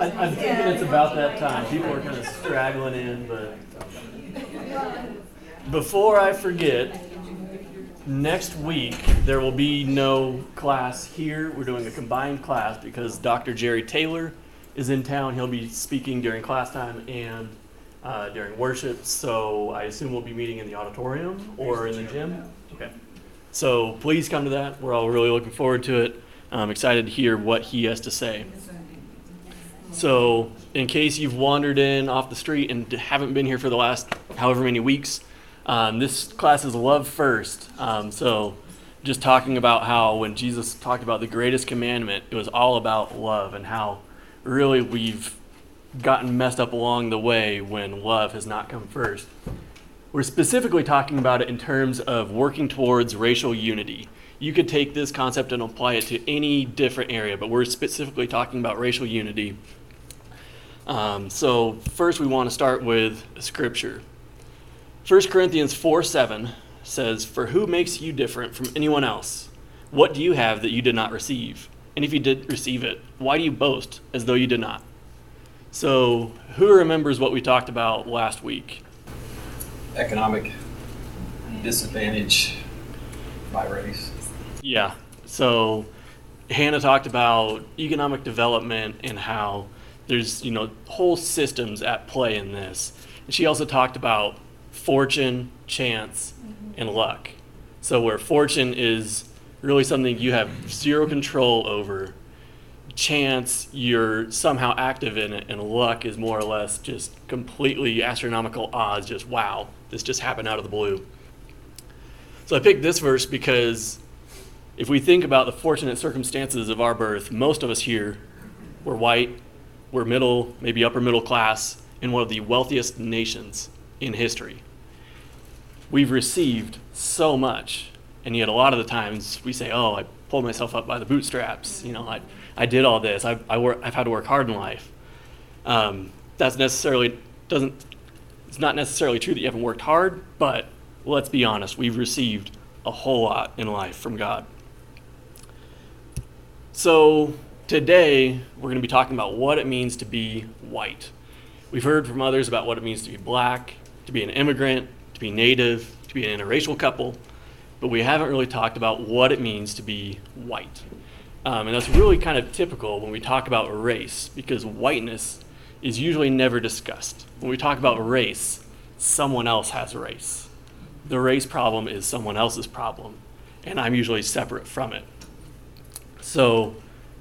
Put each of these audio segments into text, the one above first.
I, I'm thinking it's about that time. People are kind of straggling in, but before I forget, next week there will be no class here. We're doing a combined class because Dr. Jerry Taylor is in town. He'll be speaking during class time and uh, during worship. So I assume we'll be meeting in the auditorium or in the gym. Okay. So please come to that. We're all really looking forward to it. I'm excited to hear what he has to say. So, in case you've wandered in off the street and haven't been here for the last however many weeks, um, this class is love first. Um, so, just talking about how when Jesus talked about the greatest commandment, it was all about love and how really we've gotten messed up along the way when love has not come first. We're specifically talking about it in terms of working towards racial unity. You could take this concept and apply it to any different area, but we're specifically talking about racial unity. Um, so, first, we want to start with scripture. 1 Corinthians 4 7 says, For who makes you different from anyone else? What do you have that you did not receive? And if you did receive it, why do you boast as though you did not? So, who remembers what we talked about last week? Economic disadvantage by race. Yeah. So, Hannah talked about economic development and how there's you know whole systems at play in this. And she also talked about fortune, chance, mm-hmm. and luck. So where fortune is really something you have zero control over, chance you're somehow active in it, and luck is more or less just completely astronomical odds. Just wow, this just happened out of the blue. So I picked this verse because if we think about the fortunate circumstances of our birth, most of us here were white, we're middle, maybe upper middle class, in one of the wealthiest nations in history. We've received so much, and yet a lot of the times we say, "Oh, I pulled myself up by the bootstraps. You know, I, I did all this. I, I work, I've had to work hard in life." Um, that's necessarily doesn't. It's not necessarily true that you haven't worked hard, but let's be honest, we've received a whole lot in life from God. So Today, we're going to be talking about what it means to be white. We've heard from others about what it means to be black, to be an immigrant, to be native, to be an interracial couple, but we haven't really talked about what it means to be white. Um, and that's really kind of typical when we talk about race, because whiteness is usually never discussed. When we talk about race, someone else has a race. The race problem is someone else's problem, and I'm usually separate from it. So,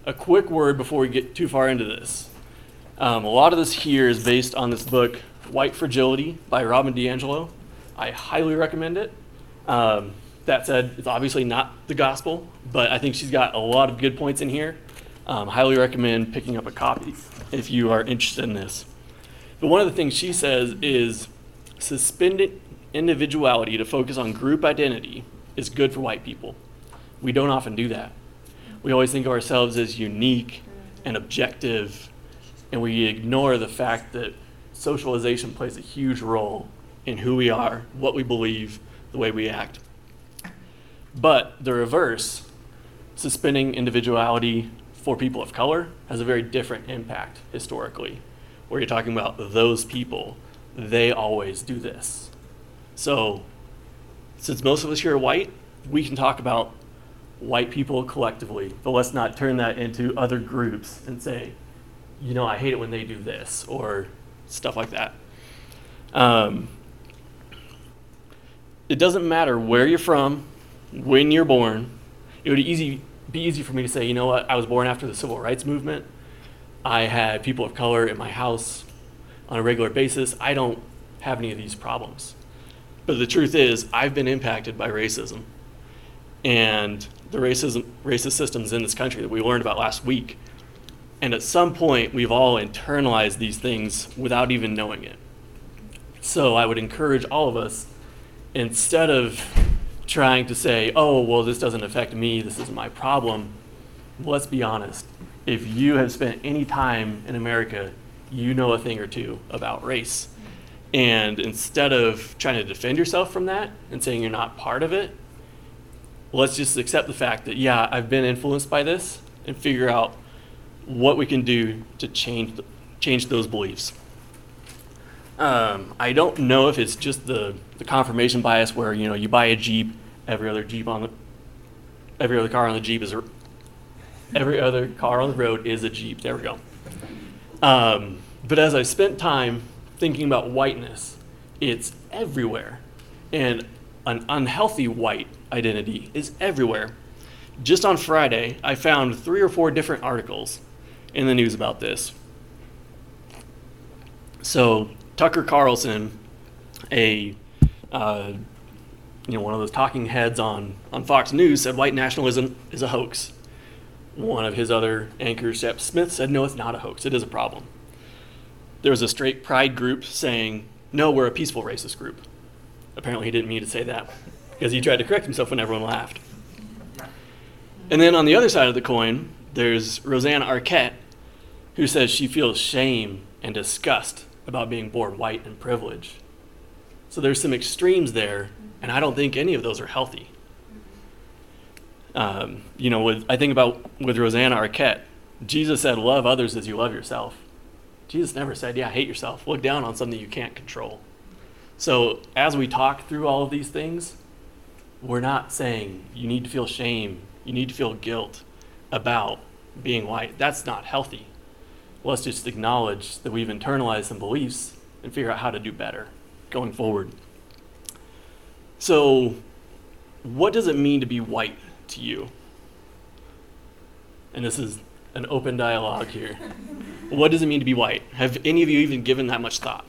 a quick word before we get too far into this. Um, a lot of this here is based on this book, White Fragility by Robin DiAngelo. I highly recommend it. Um, that said, it's obviously not the gospel, but I think she's got a lot of good points in here. Um, highly recommend picking up a copy if you are interested in this. But one of the things she says is suspended individuality to focus on group identity is good for white people. We don't often do that we always think of ourselves as unique and objective, and we ignore the fact that socialization plays a huge role in who we are, what we believe, the way we act. But the reverse, suspending individuality for people of color, has a very different impact historically, where you're talking about those people, they always do this. So, since most of us here are white, we can talk about white people collectively, but let's not turn that into other groups and say, you know, I hate it when they do this or stuff like that. Um, it doesn't matter where you're from, when you're born. It would easy, be easy for me to say, you know what, I was born after the civil rights movement. I had people of color in my house on a regular basis. I don't have any of these problems. But the truth is, I've been impacted by racism. And the racism, racist systems in this country that we learned about last week. And at some point, we've all internalized these things without even knowing it. So I would encourage all of us, instead of trying to say, oh, well, this doesn't affect me, this isn't my problem, let's be honest. If you have spent any time in America, you know a thing or two about race. And instead of trying to defend yourself from that and saying you're not part of it, let's just accept the fact that, yeah, I've been influenced by this and figure out what we can do to change change those beliefs. Um, I don't know if it's just the, the confirmation bias where you know you buy a Jeep, every other Jeep on the every other car on the Jeep is a, every other car on the road is a Jeep. There we go. Um, but as I spent time thinking about whiteness, it's everywhere, and an unhealthy white identity is everywhere. Just on Friday, I found three or four different articles in the news about this. So Tucker Carlson, a uh, you know one of those talking heads on on Fox News, said white nationalism is a hoax. One of his other anchors, Shep Smith, said no, it's not a hoax. It is a problem. There was a straight pride group saying no, we're a peaceful racist group. Apparently, he didn't mean to say that because he tried to correct himself when everyone laughed. And then on the other side of the coin, there's Rosanna Arquette, who says she feels shame and disgust about being born white and privileged. So there's some extremes there, and I don't think any of those are healthy. Um, you know, with, I think about with Rosanna Arquette, Jesus said, "Love others as you love yourself." Jesus never said, "Yeah, hate yourself. Look down on something you can't control." So as we talk through all of these things, we're not saying you need to feel shame, you need to feel guilt about being white. That's not healthy. Let's just acknowledge that we've internalized some beliefs and figure out how to do better going forward. So, what does it mean to be white to you? And this is an open dialogue here. What does it mean to be white? Have any of you even given that much thought?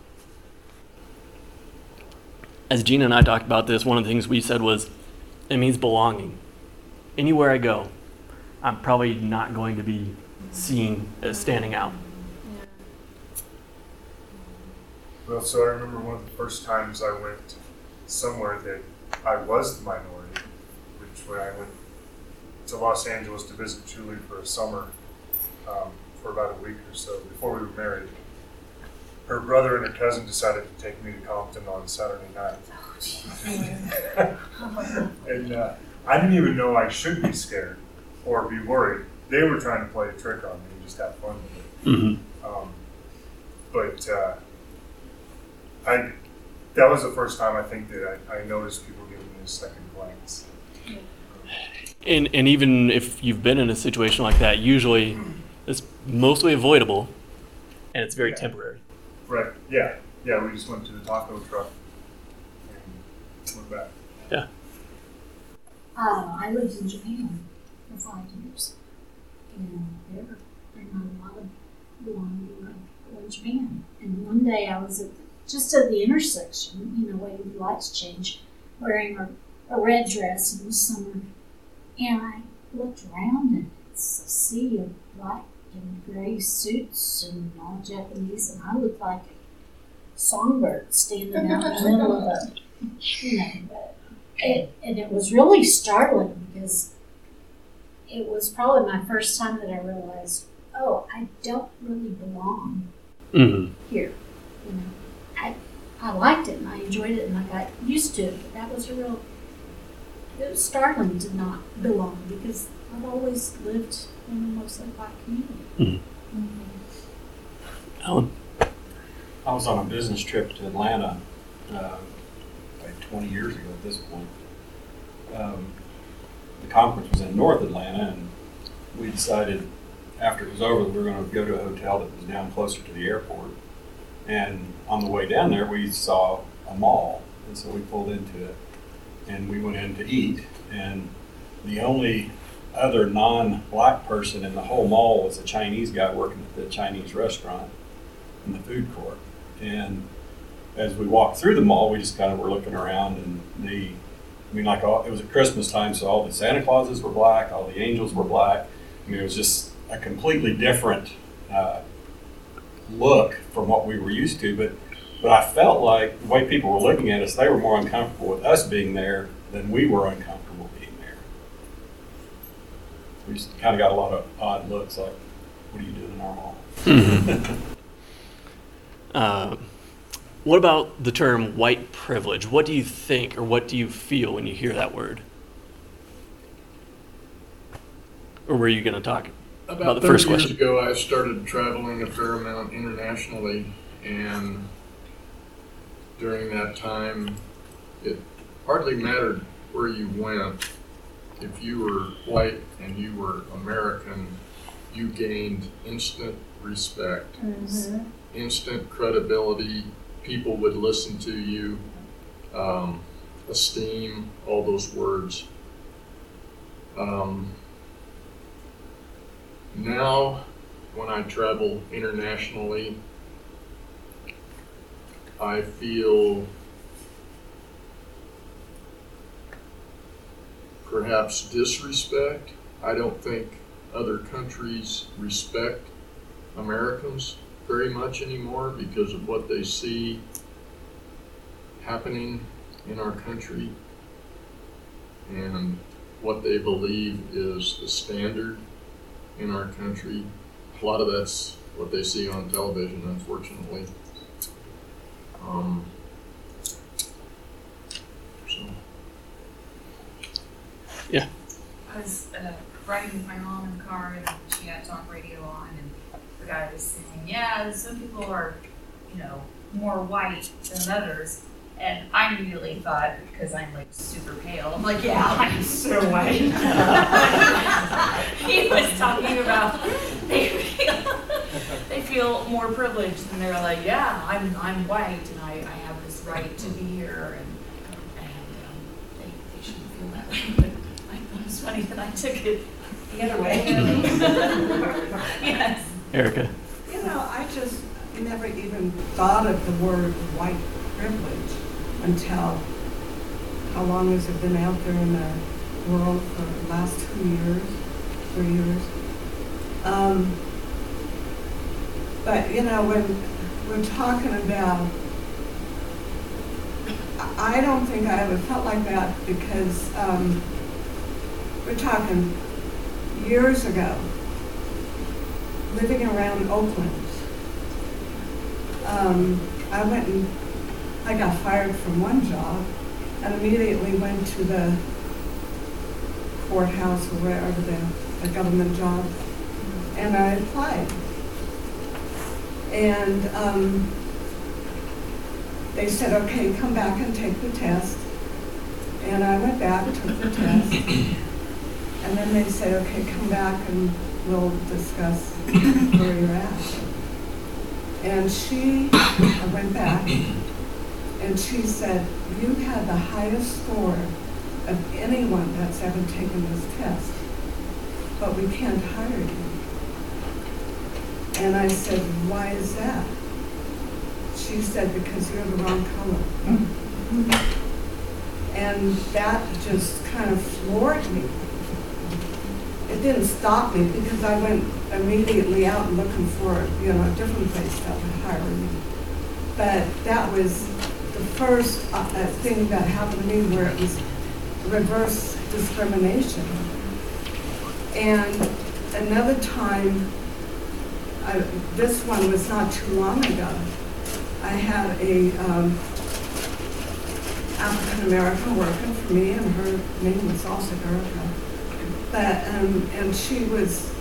As Gina and I talked about this, one of the things we said was it means belonging. Anywhere I go, I'm probably not going to be seen as standing out. Well, so I remember one of the first times I went somewhere that I was the minority, which when I went to Los Angeles to visit Julie for a summer um, for about a week or so before we were married. Her brother and her cousin decided to take me to Compton on Saturday night. and uh, I didn't even know I should be scared or be worried. They were trying to play a trick on me and just have fun with it. Mm-hmm. Um, but uh, I that was the first time I think that I, I noticed people giving me a second glance. And, and even if you've been in a situation like that, usually it's mostly avoidable and it's very Yeah. temporary. Right? Yeah, yeah. We just went to the taco truck went back. Yeah. Uh, I lived in Japan for five years, and there there not a lot of belonging to in Japan. And one day I was at the, just at the intersection, you know, waiting for lights to change, wearing a, a red dress. in the summer, and I looked around and it's a sea of black and gray suits and all Japanese, and I looked like a songbird standing out in the middle of a, you know, it, and it was really startling because it was probably my first time that I realized, oh, I don't really belong Mm-hmm. here. You know, I I liked it and I enjoyed it and I got used to it, but that was a real. It was startling to not belong because I've always lived in a mostly black community. Alan? I was on a business trip to Atlanta, uh, like 20 years ago at this point. Um, the conference was in North Atlanta, and we decided after it was over that we were going to go to a hotel that was down closer to the airport. And on the way down there, we saw a mall, and so we pulled into it, and we went in to eat. And the only other non-black person in the whole mall was a Chinese guy working at the Chinese restaurant in the food court. And as we walked through the mall, we just kind of were looking around, and the, I mean, like all, it was at Christmas time, so all the Santa Clauses were black, all the angels were black. I mean, it was just a completely different uh, look from what we were used to. But but I felt like the way people were looking at us, they were more uncomfortable with us being there than we were uncomfortable being there. We just kind of got a lot of odd looks, like, "What are you doing in our mall?" Uh, what about the term white privilege? What do you think or what do you feel when you hear that word? Or were you going to talk? about the 30 first years question. ago, I started traveling a fair amount internationally, and during that time, it hardly mattered where you went. If you were white and you were American, you gained instant respect, mm-hmm. instant credibility. People would listen to you, um, esteem, all those words. Um, now, when I travel internationally, I feel perhaps disrespect. I don't think other countries respect Americans very much anymore because of what they see happening in our country and what they believe is the standard in our country. A lot of that's what they see on television, unfortunately. Um, so, I was uh, riding with my mom in the car and she had talk radio on and the guy was saying, yeah, some people are, you know, more white than others. And I immediately thought, because I'm like super pale, I'm like, yeah, I'm so white. he was talking about they feel, they feel more privileged and they're like, yeah, I'm, I'm white and I, I have this right to be here and, and um, they, they shouldn't feel that way. But I thought it was funny that I took it the other way. yes. Erica. You know, I just never even thought of the word white privilege until, how long has it been out there in the world for the last two years, three years? Um, but, you know, when we're talking about, I don't think I ever felt like that because, um, we're talking years ago, living around Oakland, um, I went and, I got fired from one job and immediately went to the courthouse or wherever the, the government job, and I applied. And, um, they said, okay, come back and take the test. And I went back, took the test, and then they said, okay, come back and we'll discuss where you're at. And she, I went back, and she said, you had the highest score of anyone that's ever taken this test, but we can't hire you. And I said, why is that? She said, because you're the wrong color. Mm-hmm. And that just kind of floored me. It didn't stop me because I went immediately out looking for, you know, a different place that would hire me. But that was the first uh, uh, thing that happened to me where it was reverse discrimination. And another time, I, this one was not too long ago. I had a um, African American working for me, and her name was also Erica. But um, and she was,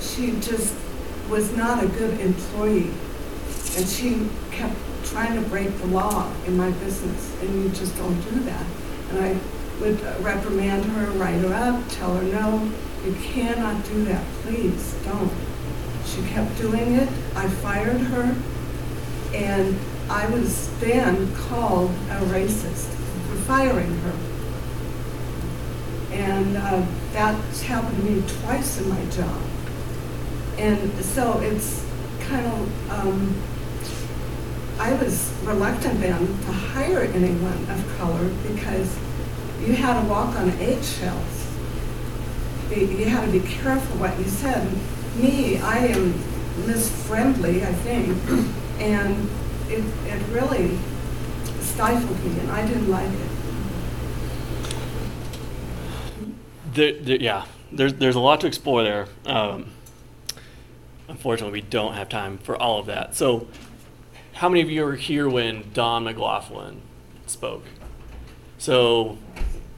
she just was not a good employee, and she kept trying to break the law in my business, and you just don't do that. And I would reprimand her, write her up, tell her no, you cannot do that, please don't. She kept doing it. I fired her, and I was then called a racist for firing her. And uh, that's happened to me twice in my job. And so it's kind of, um, I was reluctant then to hire anyone of color because you had to walk on eggshells. You had to be careful what you said. Me, I am Miss Friendly, I think, and it, it really stifled me, and I didn't like it. There, there, yeah, there's there's a lot to explore there. Um, unfortunately, we don't have time for all of that. So, how many of you were here when Don McLaughlin spoke? So,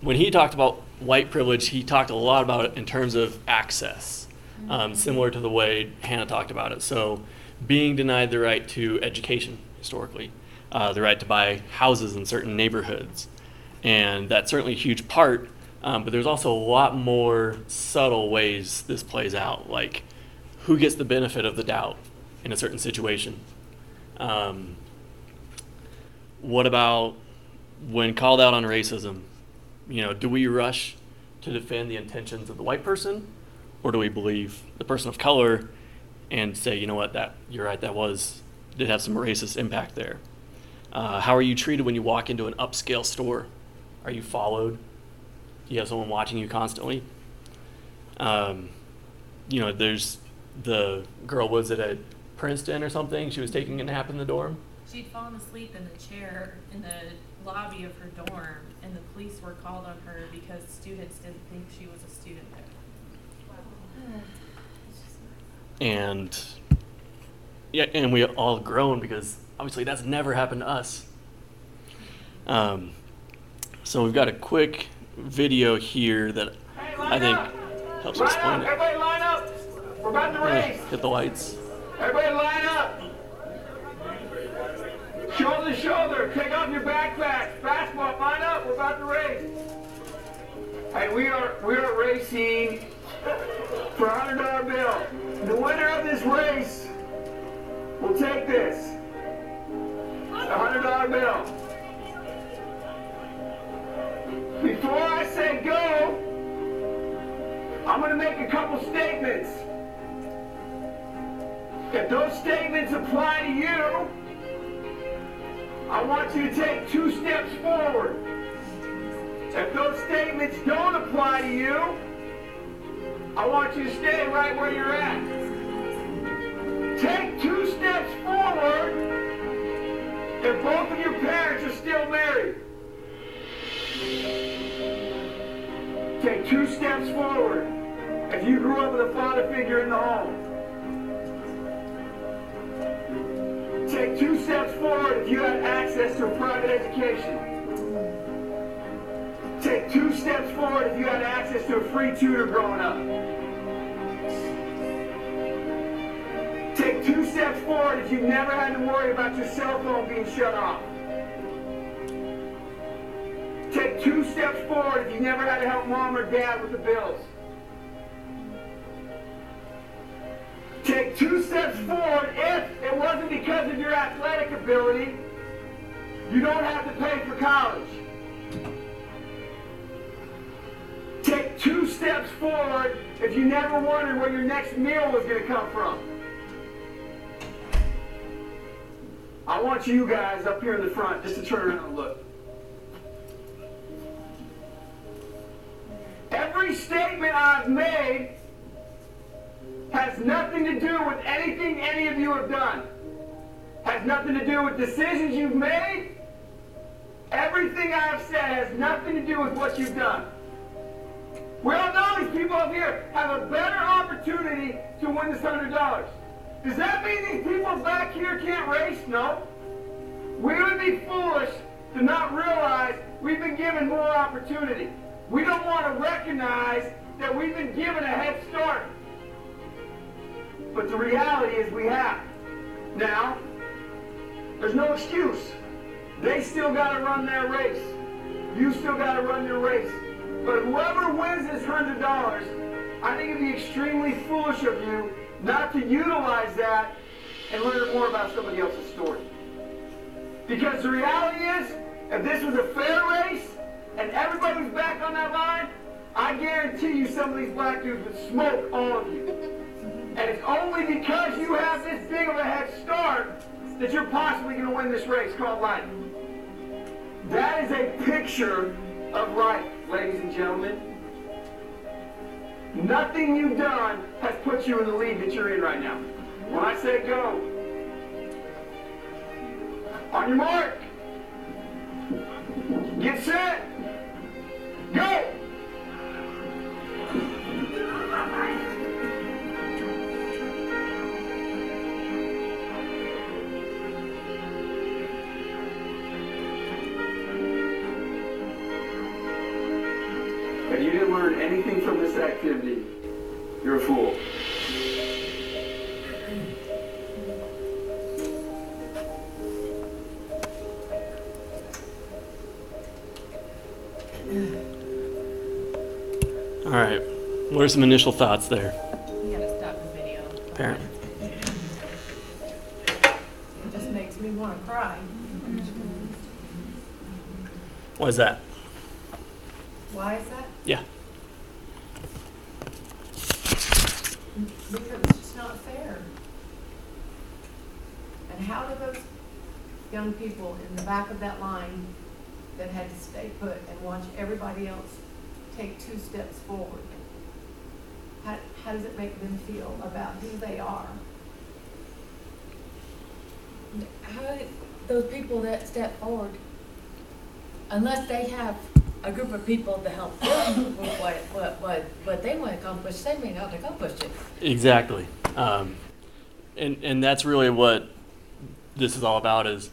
when he talked about white privilege, he talked a lot about it in terms of access, um, similar to the way Hannah talked about it. So, being denied the right to education historically, uh, the right to buy houses in certain neighborhoods, and that's certainly a huge part. Um, but there's also a lot more subtle ways this plays out, like who gets the benefit of the doubt in a certain situation. Um, what about when called out on racism? You know, do we rush to defend the intentions of the white person, or do we believe the person of color and say, you know what, that you're right, that was did have some racist impact there. Uh, how are you treated when you walk into an upscale store? Are you followed? You have someone watching you constantly? Um, you know, there's the girl was it at Princeton or something? She was taking a nap in the dorm. She'd fallen asleep in the chair in the lobby of her dorm, and the police were called on her because students didn't think she was a student there. and yeah, and we all grown because obviously that's never happened to us. Um, so we've got a quick video here that I think helps Line explain up, it. everybody line up. We're about to Yeah, race. Hit the lights. Everybody line up. Shoulder to shoulder. Take off your backpacks. Basketball, line up. We're about to race. And we are we are racing for a hundred dollar bill. The winner of this race will take this. A hundred dollar bill. Before I say go, I'm gonna make a couple statements. If those statements apply to you, I want you to take two steps forward. If those statements don't apply to you, I want you to stay right where you're at. Take two steps forward if both of your parents are still married. Take two steps forward if you grew up with a father figure in the home. Take two steps forward if you had access to a private education. Take two steps forward if you had access to a free tutor growing up. Take two steps forward if you never had to worry about your cell phone being shut off. Steps forward if you never had to help mom or dad with the bills. Take two steps forward if it wasn't because of your athletic ability. You don't have to pay for college. Take two steps forward if you never wondered where your next meal was going to come from. I want you guys up here in the front just to turn around and look. Every statement I've made has nothing to do with anything any of you have done. Has nothing to do with decisions you've made. Everything I've said has nothing to do with what you've done. We all know these people up here have a better opportunity to win this hundred dollars. Does that mean these people back here can't race? No. We would be foolish to not realize we've been given more opportunity. We don't want to recognize that we've been given a head start. But the reality is we have. Now, there's no excuse. They still got to run their race. You still got to run your race. But whoever wins this hundred dollars, I think it'd be extremely foolish of you not to utilize that and learn more about somebody else's story. Because the reality is, if this was a fair race and everybody was back on that line, I guarantee you some of these black dudes would smoke all of you. And it's only because you have this big of a head start that you're possibly going to win this race called life. That is a picture of life, ladies and gentlemen. Nothing you've done has put you in the lead that you're in right now. When I say go, on your mark, get set, go! If you didn't learn anything from this activity, you're a fool. What are some initial thoughts there? You gotta stop the video. Apparently. It just makes me wanna cry. What is that? Why is that? Yeah. Because it's just not fair. And how do those young people in the back of that line that had to stay put and watch everybody else take two steps forward? How, how does it make them feel about who they are? How those people that step forward, unless they have a group of people to help them with what, what, what, what they want to accomplish, they may not accomplish it. Exactly. Um, and, and that's really what this is all about is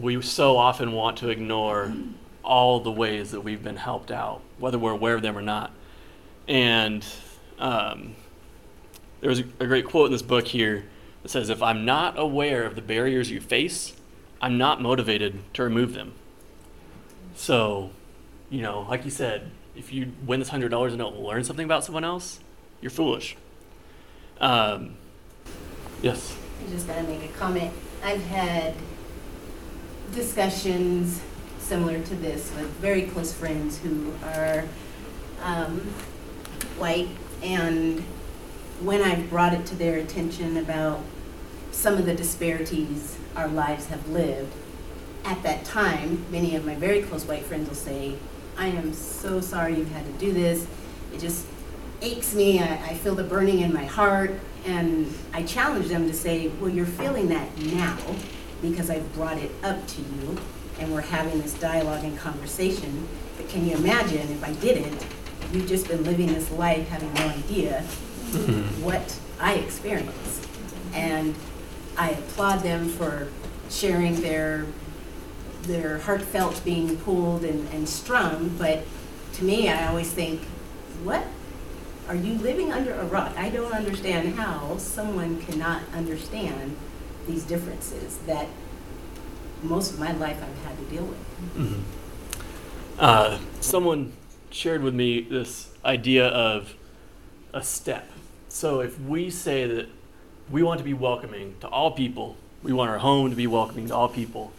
we so often want to ignore all the ways that we've been helped out, whether we're aware of them or not. And um, there's a, a great quote in this book here that says, If I'm not aware of the barriers you face, I'm not motivated to remove them. So, you know, like you said, if you win this hundred dollars and don't learn something about someone else, you're foolish. Um, yes. I just gotta make a comment. I've had discussions similar to this with very close friends who are um, white, and when I've brought it to their attention about some of the disparities our lives have lived, at that time, many of my very close white friends will say, I am so sorry you've had to do this. It just aches me. I, I feel the burning in my heart. And I challenge them to say, well, you're feeling that now because I've brought it up to you and we're having this dialogue and conversation. But can you imagine if I didn't? You've just been living this life having no idea what I experience. And I applaud them for sharing their their heartfelt being pulled and, and strung, but to me, I always think, what? Are you living under a rock? I don't understand how someone cannot understand these differences that most of my life I've had to deal with. Mhm. Uh, someone shared with me this idea of a step. So if we say that we want to be welcoming to all people, we want our home to be welcoming to all people,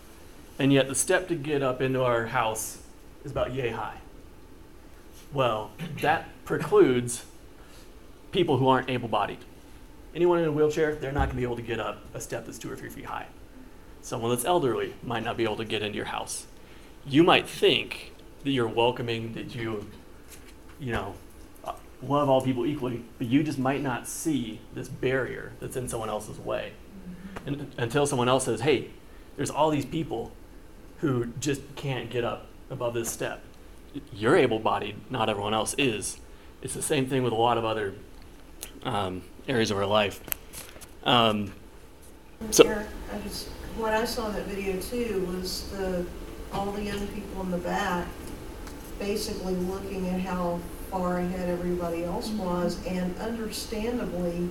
and yet the step to get up into our house is about yay high. Well, that precludes people who aren't able bodied. Anyone in a wheelchair, they're not going to be able to get up a step that's two or three feet high. Someone that's elderly might not be able to get into your house. You might think that you're welcoming, that you, you know, uh, love all people equally, but you just might not see this barrier that's in someone else's way. And, until someone else says, hey, there's all these people who just can't get up above this step. You're able bodied, not everyone else is. It's the same thing with a lot of other um, areas of our life. Um, So- Eric, I just, what I saw in that video too was the, all the young people in the back basically looking at how far ahead everybody else mm-hmm. was and understandably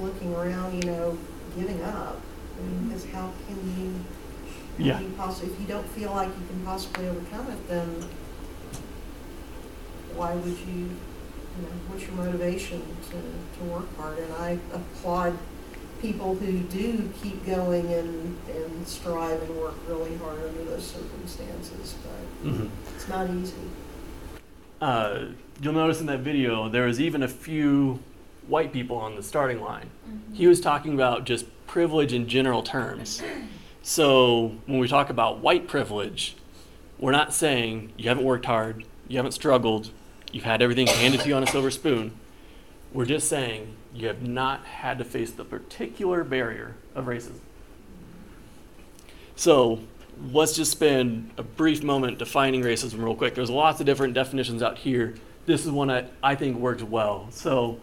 looking around, you know, giving up. I mean, mm-hmm. because how can you, how Yeah. can you possibly, if you don't feel like you can possibly overcome it, then why would you, you know, what's your motivation to, to work hard? And I applaud people who do keep going and, and strive and work really hard under those circumstances, but mhm. it's not easy. uh, you'll notice in that video there was even a few white people on the starting line. He was talking about just privilege in general terms. So when we talk about white privilege, we're not saying you haven't worked hard, you haven't struggled, you've had everything handed to you on a silver spoon. We're just saying you have not had to face the particular barrier of racism. So let's just spend a brief moment defining racism real quick. There's lots of different definitions out here. This is one that I think works well. So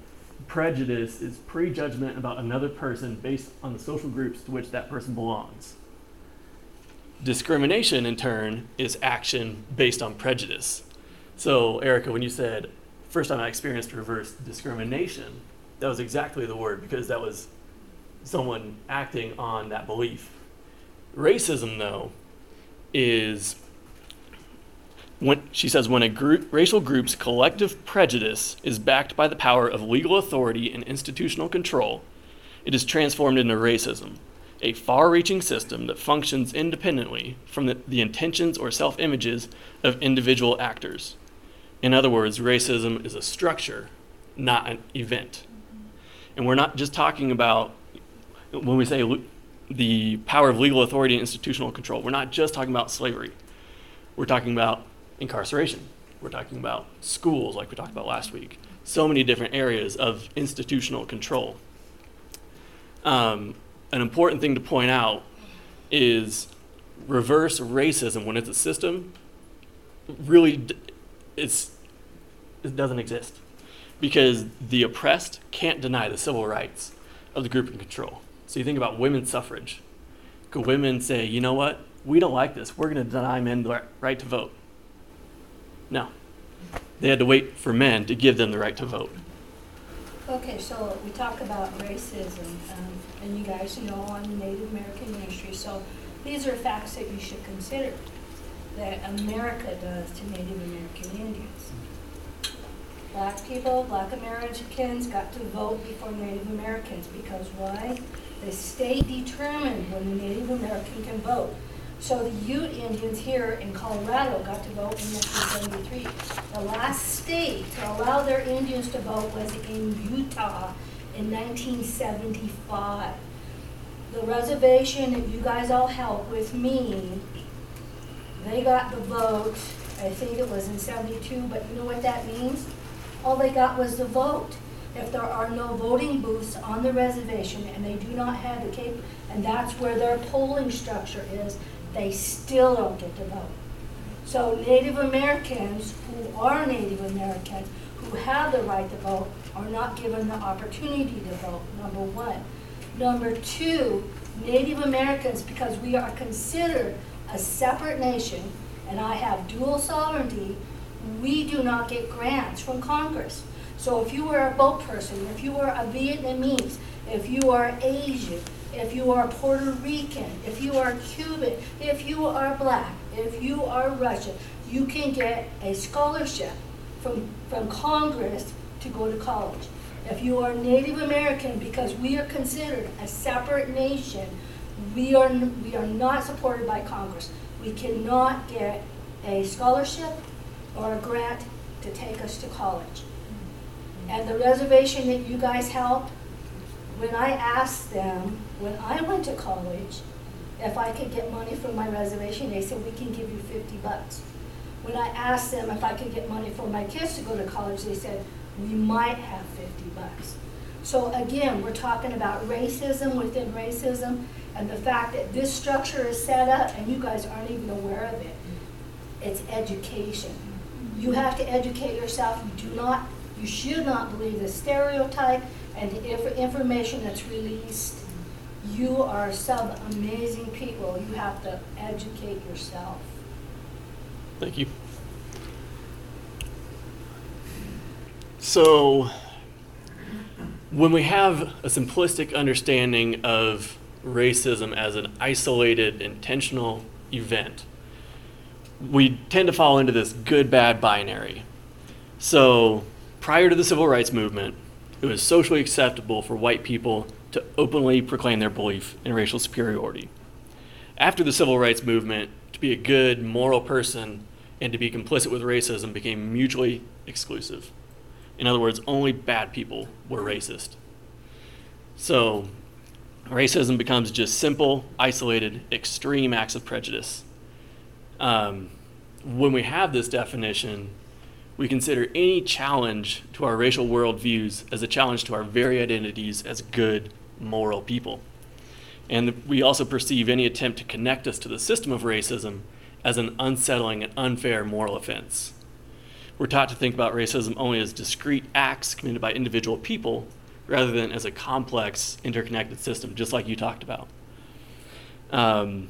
prejudice is prejudgment about another person based on the social groups to which that person belongs. Discrimination, in turn, is action based on prejudice. So, Erica, when you said first time I experienced reverse discrimination, that was exactly the word because that was someone acting on that belief. Racism, though, is when she says when a group, racial group's collective prejudice is backed by the power of legal authority and institutional control, it is transformed into racism, a far-reaching system that functions independently from the, the intentions or self-images of individual actors. In other words, racism is a structure, not an event. And we're not just talking about when we say le- the power of legal authority and institutional control, we're not just talking about slavery. We're talking about incarceration. We're talking about schools, like we talked about last week. So many different areas of institutional control. Um, an important thing to point out is reverse racism when it's a system really d- it's it doesn't exist because the oppressed can't deny the civil rights of the group in control. So you think about women's suffrage. Could women say, you know what? We don't like this. We're going to deny men the right to vote? No. They had to wait for men to give them the right to vote. Okay, so we talk about racism, um, and you guys know I'm Native American ministry, so these are facts that you should consider that America does to Native American Indians. Black people, black Americans got to vote before Native Americans because why? The state determined when the Native American can vote. So the Ute Indians here in Colorado got to vote in 1973. The last state to allow their Indians to vote was in Utah in 1975. The reservation that you guys all helped with me, they got the vote, I think it was in 72, but you know what that means? All they got was the vote. If there are no voting booths on the reservation and they do not have the cap, and that's where their polling structure is, they still don't get to vote. So Native Americans who are Native American, who have the right to vote, are not given the opportunity to vote, number one. Number two, Native Americans, because we are considered a separate nation, and I have dual sovereignty, we do not get grants from Congress. So if you are a boat person, if you are a Vietnamese, if you are Asian, if you are Puerto Rican, if you are Cuban, if you are black, if you are Russian, you can get a scholarship from, from Congress to go to college. If you are Native American, because we are considered a separate nation, we are, we are not supported by Congress. We cannot get a scholarship or a grant to take us to college. Mm-hmm. And the reservation that you guys helped, when I asked them, when I went to college, if I could get money from my reservation, they said, we can give you fifty bucks. When I asked them if I could get money for my kids to go to college, they said, we might have fifty bucks. So again, we're talking about racism within racism, and the fact that this structure is set up, and you guys aren't even aware of it. It's education. You have to educate yourself. You do not, you should not believe the stereotype and the inf- information that's released. You are some amazing people. You have to educate yourself. Thank you. So, when we have a simplistic understanding of racism as an isolated, intentional event, we tend to fall into this good bad binary. So, prior to the civil rights movement, it was socially acceptable for white people to openly proclaim their belief in racial superiority. After the civil rights movement, to be a good, moral person and to be complicit with racism became mutually exclusive. In other words, only bad people were racist. So, racism becomes just simple, isolated, extreme acts of prejudice. Um, when we have this definition, we consider any challenge to our racial worldviews as a challenge to our very identities as good, moral people. And we also perceive any attempt to connect us to the system of racism as an unsettling and unfair moral offense. We're taught to think about racism only as discrete acts committed by individual people rather than as a complex, interconnected system, just like you talked about. Um,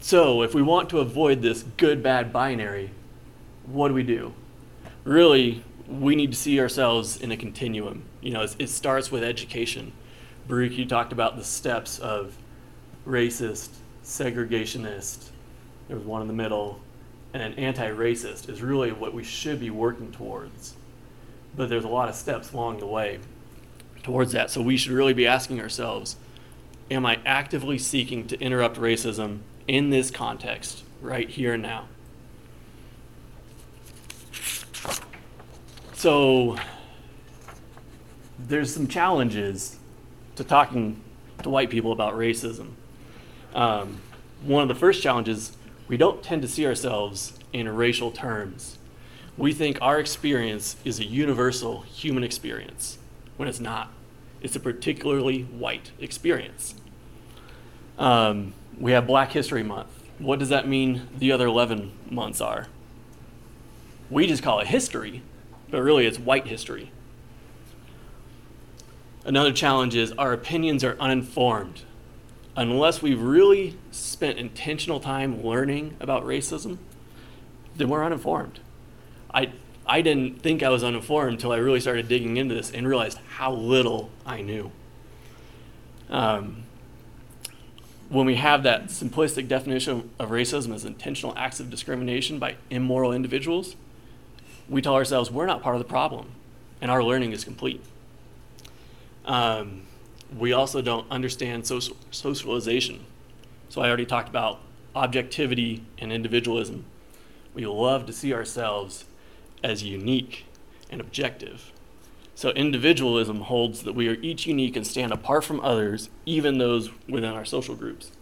so, if we want to avoid this good bad binary, what do we do? really, we need to see ourselves in a continuum. You know, it, starts with education. Baruch, you talked about the steps of racist, segregationist, there was one in the middle, and an anti racist is really what we should be working towards. But there's a lot of steps along the way towards that. So we should really be asking ourselves Am I actively seeking to interrupt racism in this context, right here and now? So there's some challenges to talking to white people about racism. Um, one of the first challenges, we don't tend to see ourselves in racial terms. We think our experience is a universal human experience when it's not. It's a particularly white experience. Um, we have Black History Month. What does that mean the other 11 months are? We just call it history, but really it's white history. Another challenge is our opinions are uninformed. Unless we've really spent intentional time learning about racism, then we're uninformed. I, I didn't think I was uninformed until I really started digging into this and realized how little I knew. Um, when we have that simplistic definition of racism as intentional acts of discrimination by immoral individuals, we tell ourselves we're not part of the problem and our learning is complete. Um, we also don't understand social, socialization. So I already talked about objectivity and individualism. We love to see ourselves as unique and objective. So individualism holds that we are each unique and stand apart from others, even those within our social groups.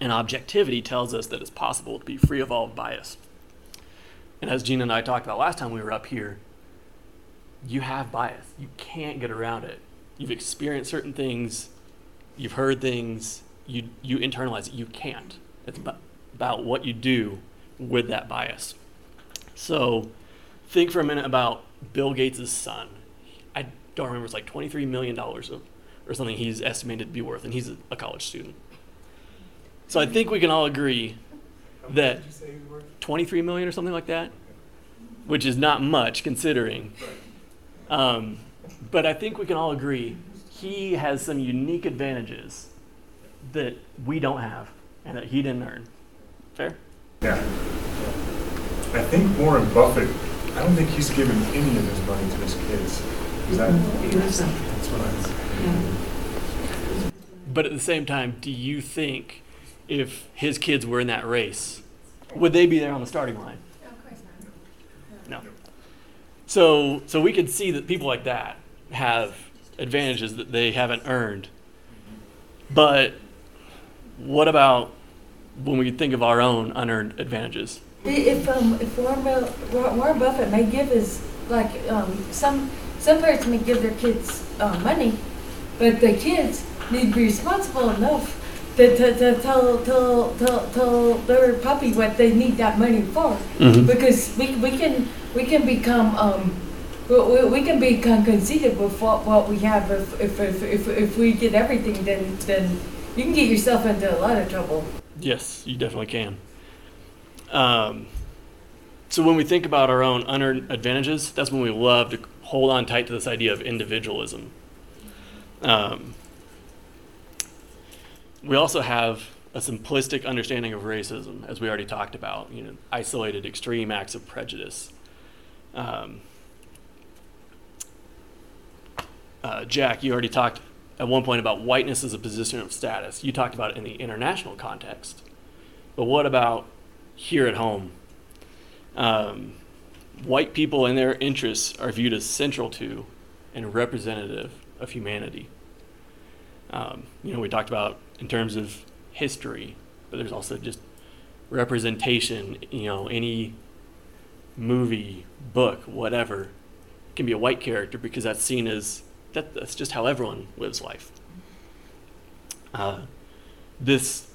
And objectivity tells us that it's possible to be free of all bias. And as Gina and I talked about last time we were up here, you have bias. You can't get around it. You've experienced certain things, you've heard things, you, you internalize it. You can't. It's about, about what you do with that bias. So think for a minute about Bill Gates' son. I don't remember, it's like $23 million or something he's estimated to be worth, and he's a, a college student. So I think we can all agree that 23 million or something like that, which is not much considering. Um, but I think we can all agree he has some unique advantages that we don't have and that he didn't earn. Fair? Yeah. I think Warren Buffett, I don't think he's given any of his money to his kids. Is that, that's what I. But at the same time, do you think if his kids were in that race, would they be there on the starting line? Of course not. No. So, so we can see that people like that have advantages that they haven't earned. But what about when we think of our own unearned advantages? If um if Warren, Bu- Warren Buffett may give his like um some some parents may give their kids uh, money, but the kids need to be responsible enough to, to, to tell, tell tell tell their puppy what they need that money for. Mhm. Because we, we can we can become um we, we, we can become conceited with what, what we have if if, if, if if we get everything then then you can get yourself into a lot of trouble. Yes, you definitely can. Um, so when we think about our own unearned advantages, that's when we love to hold on tight to this idea of individualism. Um, we also have a simplistic understanding of racism, as we already talked about. You know, isolated, extreme acts of prejudice. Um, uh, Jack, you already talked at one point about whiteness as a position of status. You talked about it in the international context. But what about here at home? Um, white people and their interests are viewed as central to and representative of humanity. Um, you know, we talked about in terms of history, but there's also just representation. You know, any movie, book, whatever, can be a white character because that's seen as that, that's just how everyone lives life. Uh, this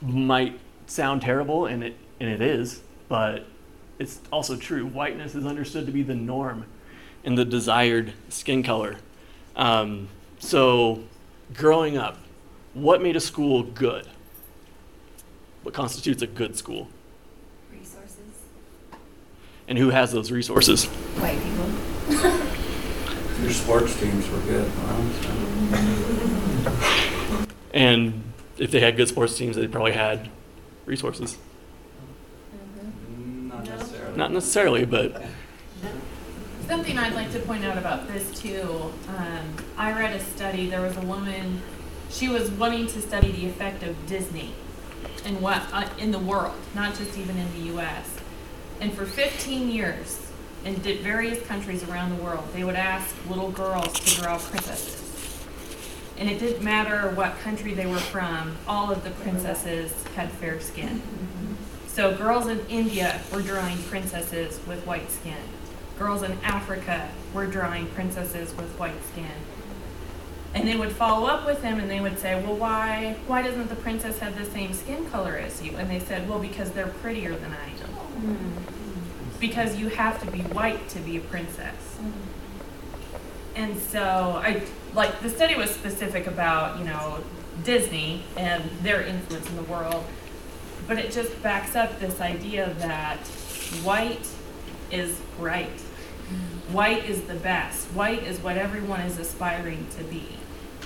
might sound terrible, and it and it is, but it's also true. Whiteness is understood to be the norm and the desired skin color. Um, so, growing up, what made a school good? What constitutes a good school? Resources. And who has those resources? White people. Your sports teams were good, huh? And if they had good sports teams, they probably had resources. Not necessarily. But Something I'd like to point out about this too, um, I read a study, there was a woman, she was wanting to study the effect of Disney in what, uh, in the world, not just even in the US. And for fifteen years, in di- various countries around the world, they would ask little girls to draw princesses. And it didn't matter what country they were from, all of the princesses had fair skin. So girls in India were drawing princesses with white skin. Girls in Africa were drawing princesses with white skin. And they would follow up with them and they would say, Well, why why doesn't the princess have the same skin color as you? And they said, Well, because they're prettier than I am. Hmm. Because you have to be white to be a princess. Hmm. And so I like the study was specific about, you know, Disney and their influence in the world. But it just backs up this idea that white is right. White is the best. White is what everyone is aspiring to be.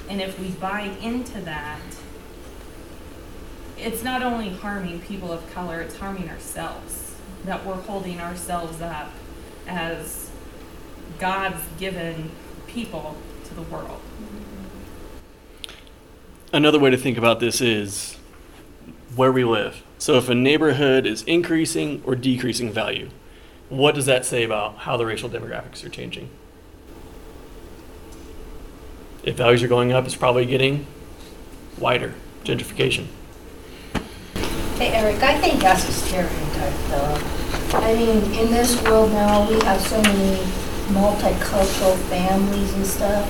And if we buy into that, it's not only harming people of color, it's harming ourselves. That we're holding ourselves up as God's given people to the world. another way to think about this is where we live. So if a neighborhood is increasing or decreasing value, what does that say about how the racial demographics are changing? If values are going up, it's probably getting wider gentrification. Hey, Eric, I think that's a stereotype, though. I mean, in this world now, we have so many multicultural families and stuff.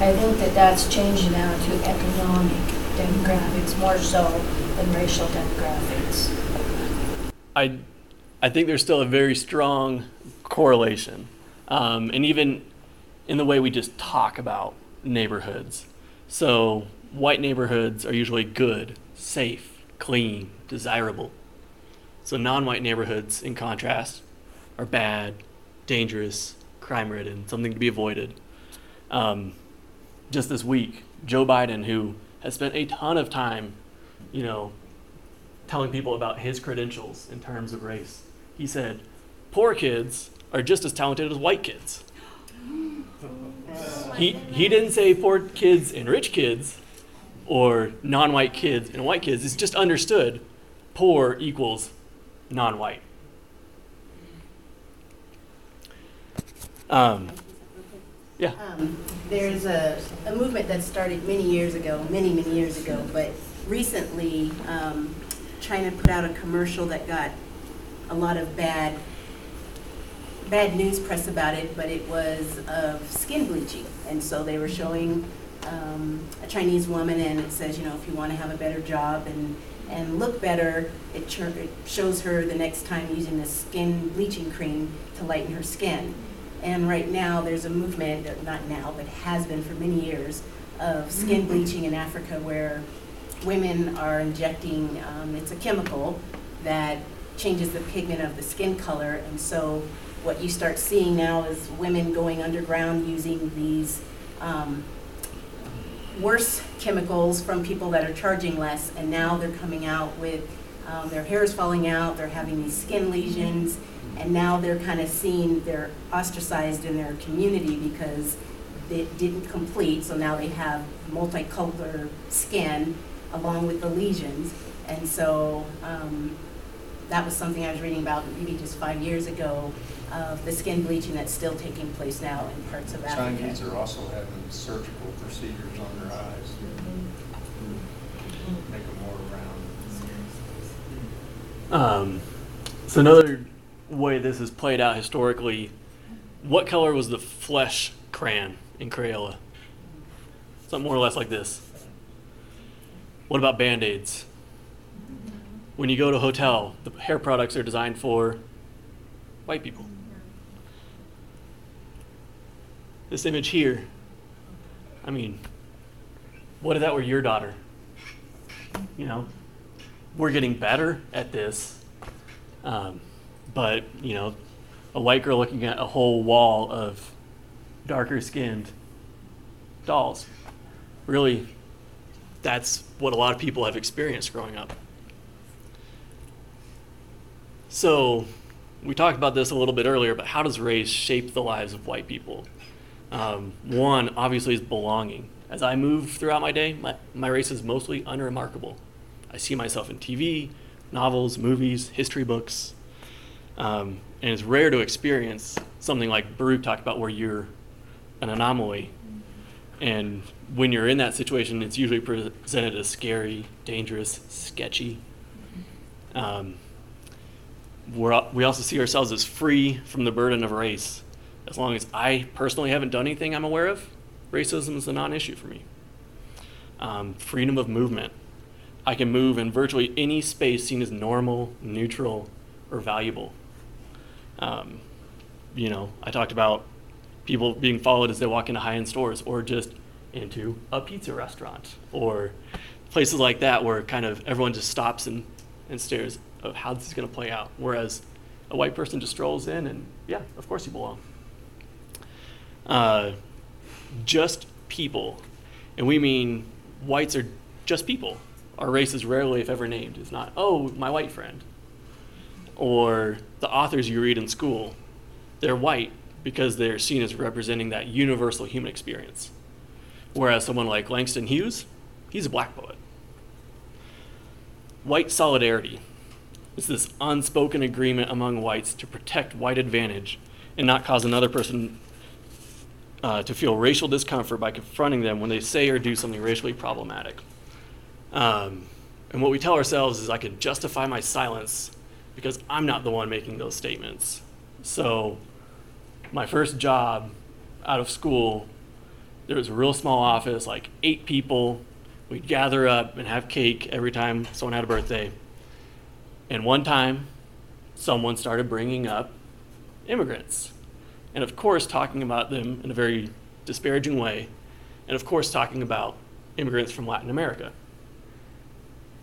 I think that that's changing now to economic demographics more so than racial demographics. I, I think there's still a very strong correlation, um, and even in the way we just talk about neighborhoods. So white neighborhoods are usually good, safe, clean, desirable. So non-white neighborhoods, in contrast, are bad, dangerous, crime-ridden, something to be avoided. Um, just this week, Joe Biden, who has spent a ton of time, you know, telling people about his credentials in terms of race. He said, poor kids are just as talented as white kids. He, he didn't say poor kids and rich kids or non white kids and white kids. It's just understood poor equals non white. Um, yeah. Um, there's a, a movement that started many years ago, many, many years ago, but recently um, China put out a commercial that got a lot of bad bad news press about it, but it was of skin bleaching. And so they were showing um, a Chinese woman, and it says, you know, if you want to have a better job and, and look better, it, ch- it shows her the next time using this skin bleaching cream to lighten her skin. And right now, there's a movement, not now, but has been for many years, of skin bleaching in Africa where women are injecting, um, it's a chemical that changes the pigment of the skin color. And so what you start seeing now is women going underground using these um, worse chemicals from people that are charging less. And now they're coming out with um, their hair is falling out, they're having these skin lesions, and now they're kind of seen, they're ostracized in their community because it didn't complete. So now they have multicolor skin along with the lesions. And so um, that was something I was reading about maybe just five years ago of the skin bleaching that's still taking place now in parts of Africa. Chinese are also having surgical procedures on their eyes. Make them more round. Um, so another way this has played out historically, what color was the flesh crayon in Crayola? Something more or less like this. What about band-aids? When you go to a hotel, the hair products are designed for white people. This image here, I mean, what if that were your daughter? You know, we're getting better at this, um, but you know, a white girl looking at a whole wall of darker skinned dolls. Really, that's what a lot of people have experienced growing up. So, we talked about this a little bit earlier, but how does race shape the lives of white people? Um, one, obviously, is belonging. As I move throughout my day, my, my race is mostly unremarkable. I see myself in TV, novels, movies, history books. Um, and it's rare to experience something like Baruch talked about where you're an anomaly. And when you're in that situation, it's usually presented as scary, dangerous, sketchy. Um, we also see ourselves as free from the burden of race. As long as I personally haven't done anything I'm aware of, racism is a non issue for me. Um, freedom of movement. I can move in virtually any space seen as normal, neutral, or valuable. Um, you know, I talked about people being followed as they walk into high end stores or just into a pizza restaurant or places like that where kind of everyone just stops and, and stares of how this is going to play out. Whereas a white person just strolls in and, yeah, of course you belong. Uh, just people. And we mean whites are just people. Our race is rarely, if ever, named. It's not, oh, my white friend. Or the authors you read in school, they're white because they're seen as representing that universal human experience. Whereas someone like Langston Hughes, he's a black poet. White solidarity is this unspoken agreement among whites to protect white advantage and not cause another person uh, to feel racial discomfort by confronting them when they say or do something racially problematic. Um, and what we tell ourselves is I can justify my silence because I'm not the one making those statements. So, my first job out of school, there was a real small office, like eight people. We'd gather up and have cake every time someone had a birthday. And one time, someone started bringing up immigrants. And of course, talking about them in a very disparaging way. And of course, talking about immigrants from Latin America.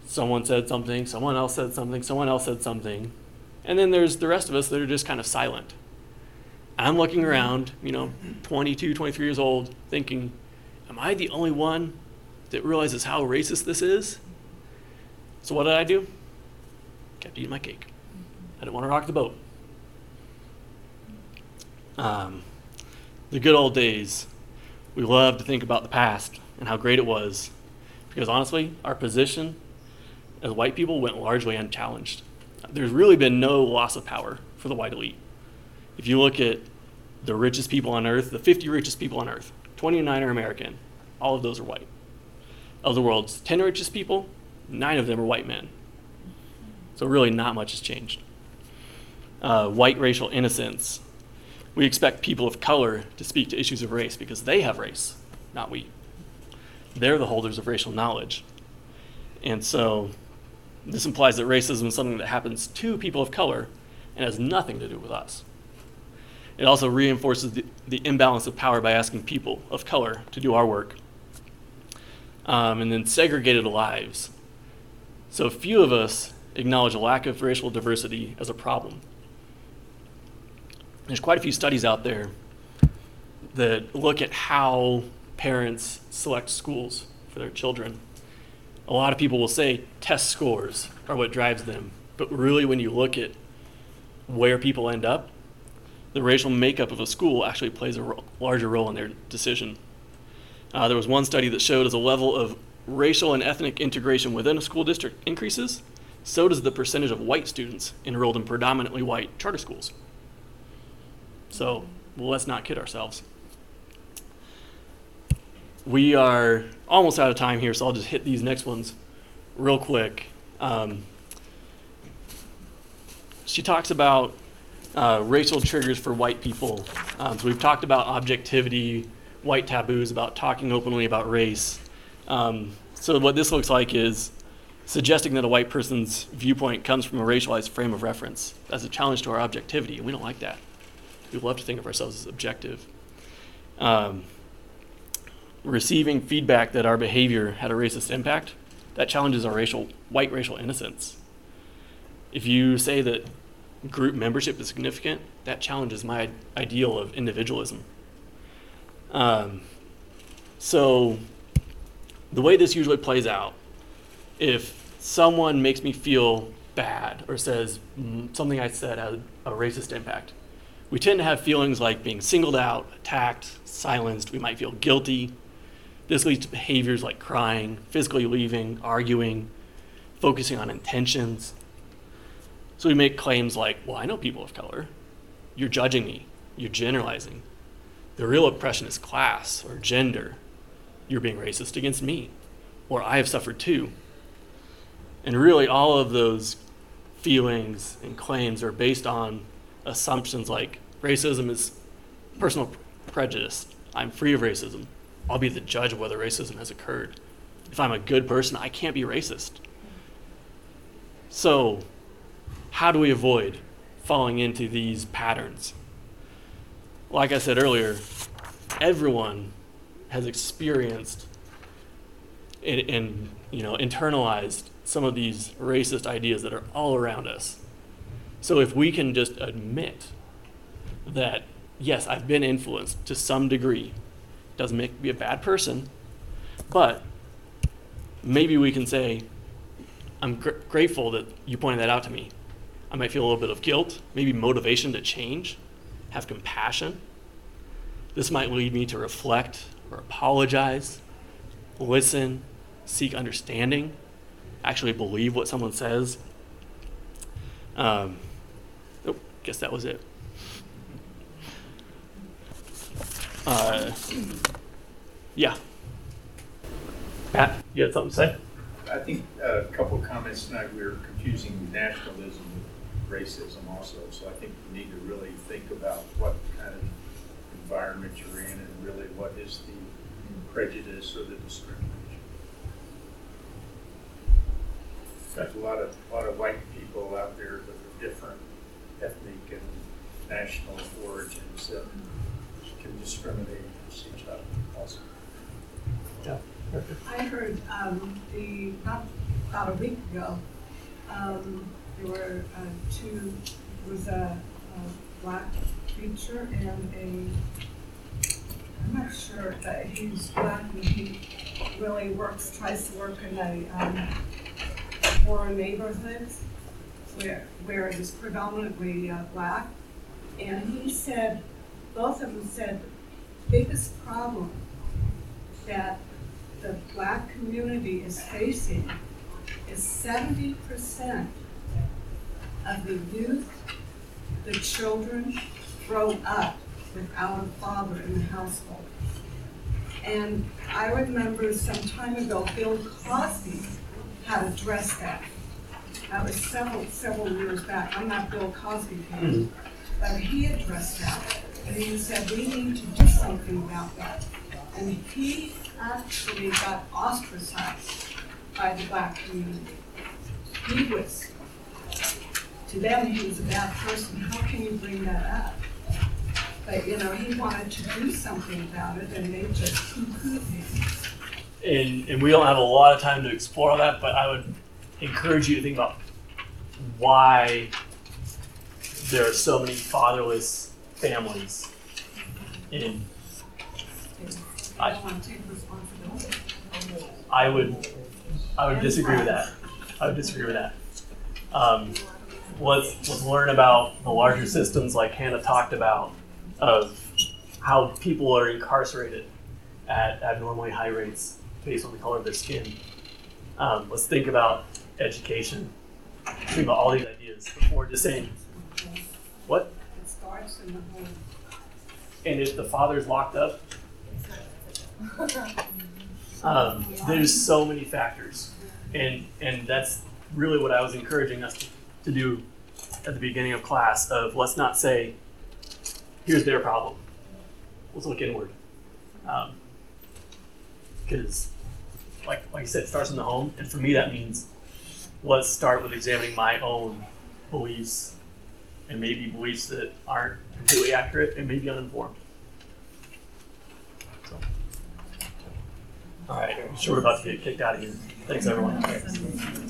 Someone said something, someone else said something, someone else said something. And then there's the rest of us that are just kind of silent. I'm looking around, you know, 22, 23 years old, thinking, am I the only one that realizes how racist this is? So what did I do? Kept eating my cake. I didn't want to rock the boat. Um, the good old days. We love to think about the past and how great it was, because honestly, our position as white people went largely unchallenged. There's really been no loss of power for the white elite. If you look at the richest people on earth, the 50 richest people on earth, 29 are American. All of those are white. Of the world's 10 richest people, nine of them are white men. So, really, not much has changed. Uh, white racial innocence. We expect people of color to speak to issues of race because they have race, not we. They're the holders of racial knowledge. And so, this implies that racism is something that happens to people of color and has nothing to do with us. It also reinforces the, the imbalance of power by asking people of color to do our work. Um, and then segregated lives. So few of us acknowledge a lack of racial diversity as a problem. There's quite a few studies out there that look at how parents select schools for their children. A lot of people will say test scores are what drives them, but really, when you look at where people end up, the racial makeup of a school actually plays a ro- larger role in their decision. Uh, there was one study that showed as a level of racial and ethnic integration within a school district increases, so does the percentage of white students enrolled in predominantly white charter schools. So well, let's not kid ourselves. We are almost out of time here, so I'll just hit these next ones real quick. Um, she talks about uh, racial triggers for white people. Um, so we've talked about objectivity, white taboos, about talking openly about race. Um, so what this looks like is suggesting that a white person's viewpoint comes from a racialized frame of reference. That's a challenge to our objectivity, and we don't like that. We love to think of ourselves as objective. Um, receiving feedback that our behavior had a racist impact, that challenges our racial, white racial innocence. If you say that group membership is significant, that challenges my ideal of individualism. Um, so, the way this usually plays out, if someone makes me feel bad or says something I said had a racist impact, we tend to have feelings like being singled out, attacked, silenced. We might feel guilty. This leads to behaviors like crying, physically leaving, arguing, focusing on intentions. So we make claims like, well, I know people of color. You're judging me. You're generalizing. The real oppression is class or gender. You're being racist against me. Or I have suffered too. And really, all of those feelings and claims are based on assumptions like racism is personal prejudice. I'm free of racism. I'll be the judge of whether racism has occurred. If I'm a good person, I can't be racist. So, how do we avoid falling into these patterns? Like I said earlier, everyone has experienced and, and you know internalized some of these racist ideas that are all around us. So if we can just admit that yes, I've been influenced to some degree, doesn't make me a bad person, but maybe we can say, I'm gr- grateful that you pointed that out to me. I might feel a little bit of guilt, maybe motivation to change, have compassion. This might lead me to reflect or apologize, listen, seek understanding, actually believe what someone says. Um, oh, guess that was it. Uh, yeah. Pat, you had something to say? I think a couple of comments tonight, we were confusing nationalism racism also. So I think you need to really think about what kind of environment you're in and really what is the prejudice or the discrimination. There's a lot of, lot of white people out there that are different ethnic and national origins that can discriminate against each other also. Yeah. I heard, um, the, about, about a week ago, um, there were, uh, two, was a, a black preacher and a, I'm not sure, but he's black and he really works, tries to work in a, um, poor neighborhoods where, where it is predominantly, uh, black. And he said, both of them said, the biggest problem that the black community is facing is seventy percent of the youth, the children grow up without a father in the household. And I remember some time ago, Bill Cosby had addressed that. That was several, several years back. I'm not Bill Cosby fan, mm-hmm. but he addressed that. And he said, we need to do something about that. And he actually got ostracized by the black community. He was, to them, he was a bad person. How can you bring that up? But, you know, he wanted to do something about it and they just poo-pooed him. and, and we don't have a lot of time to explore that, but I would encourage you to think about why there are so many fatherless families in. I, don't want to take responsibility. I would I would disagree with that. I would disagree with that. Um, let's learn about the larger systems like Hannah talked about of how people are incarcerated at abnormally high rates based on the color of their skin. Um, let's think about education. Think about all these ideas before just saying what. It starts in the home. And if the father's locked up, um, there's so many factors, and and that's really what I was encouraging us to, to do at the beginning of class. Of let's not say, here's their problem. Let's look inward, um, because like like I said, it starts in the home, and for me that means let's start with examining my own beliefs and maybe beliefs that aren't completely accurate and maybe uninformed. So. All right, I'm sure we're about to get kicked out of here. Thanks, everyone.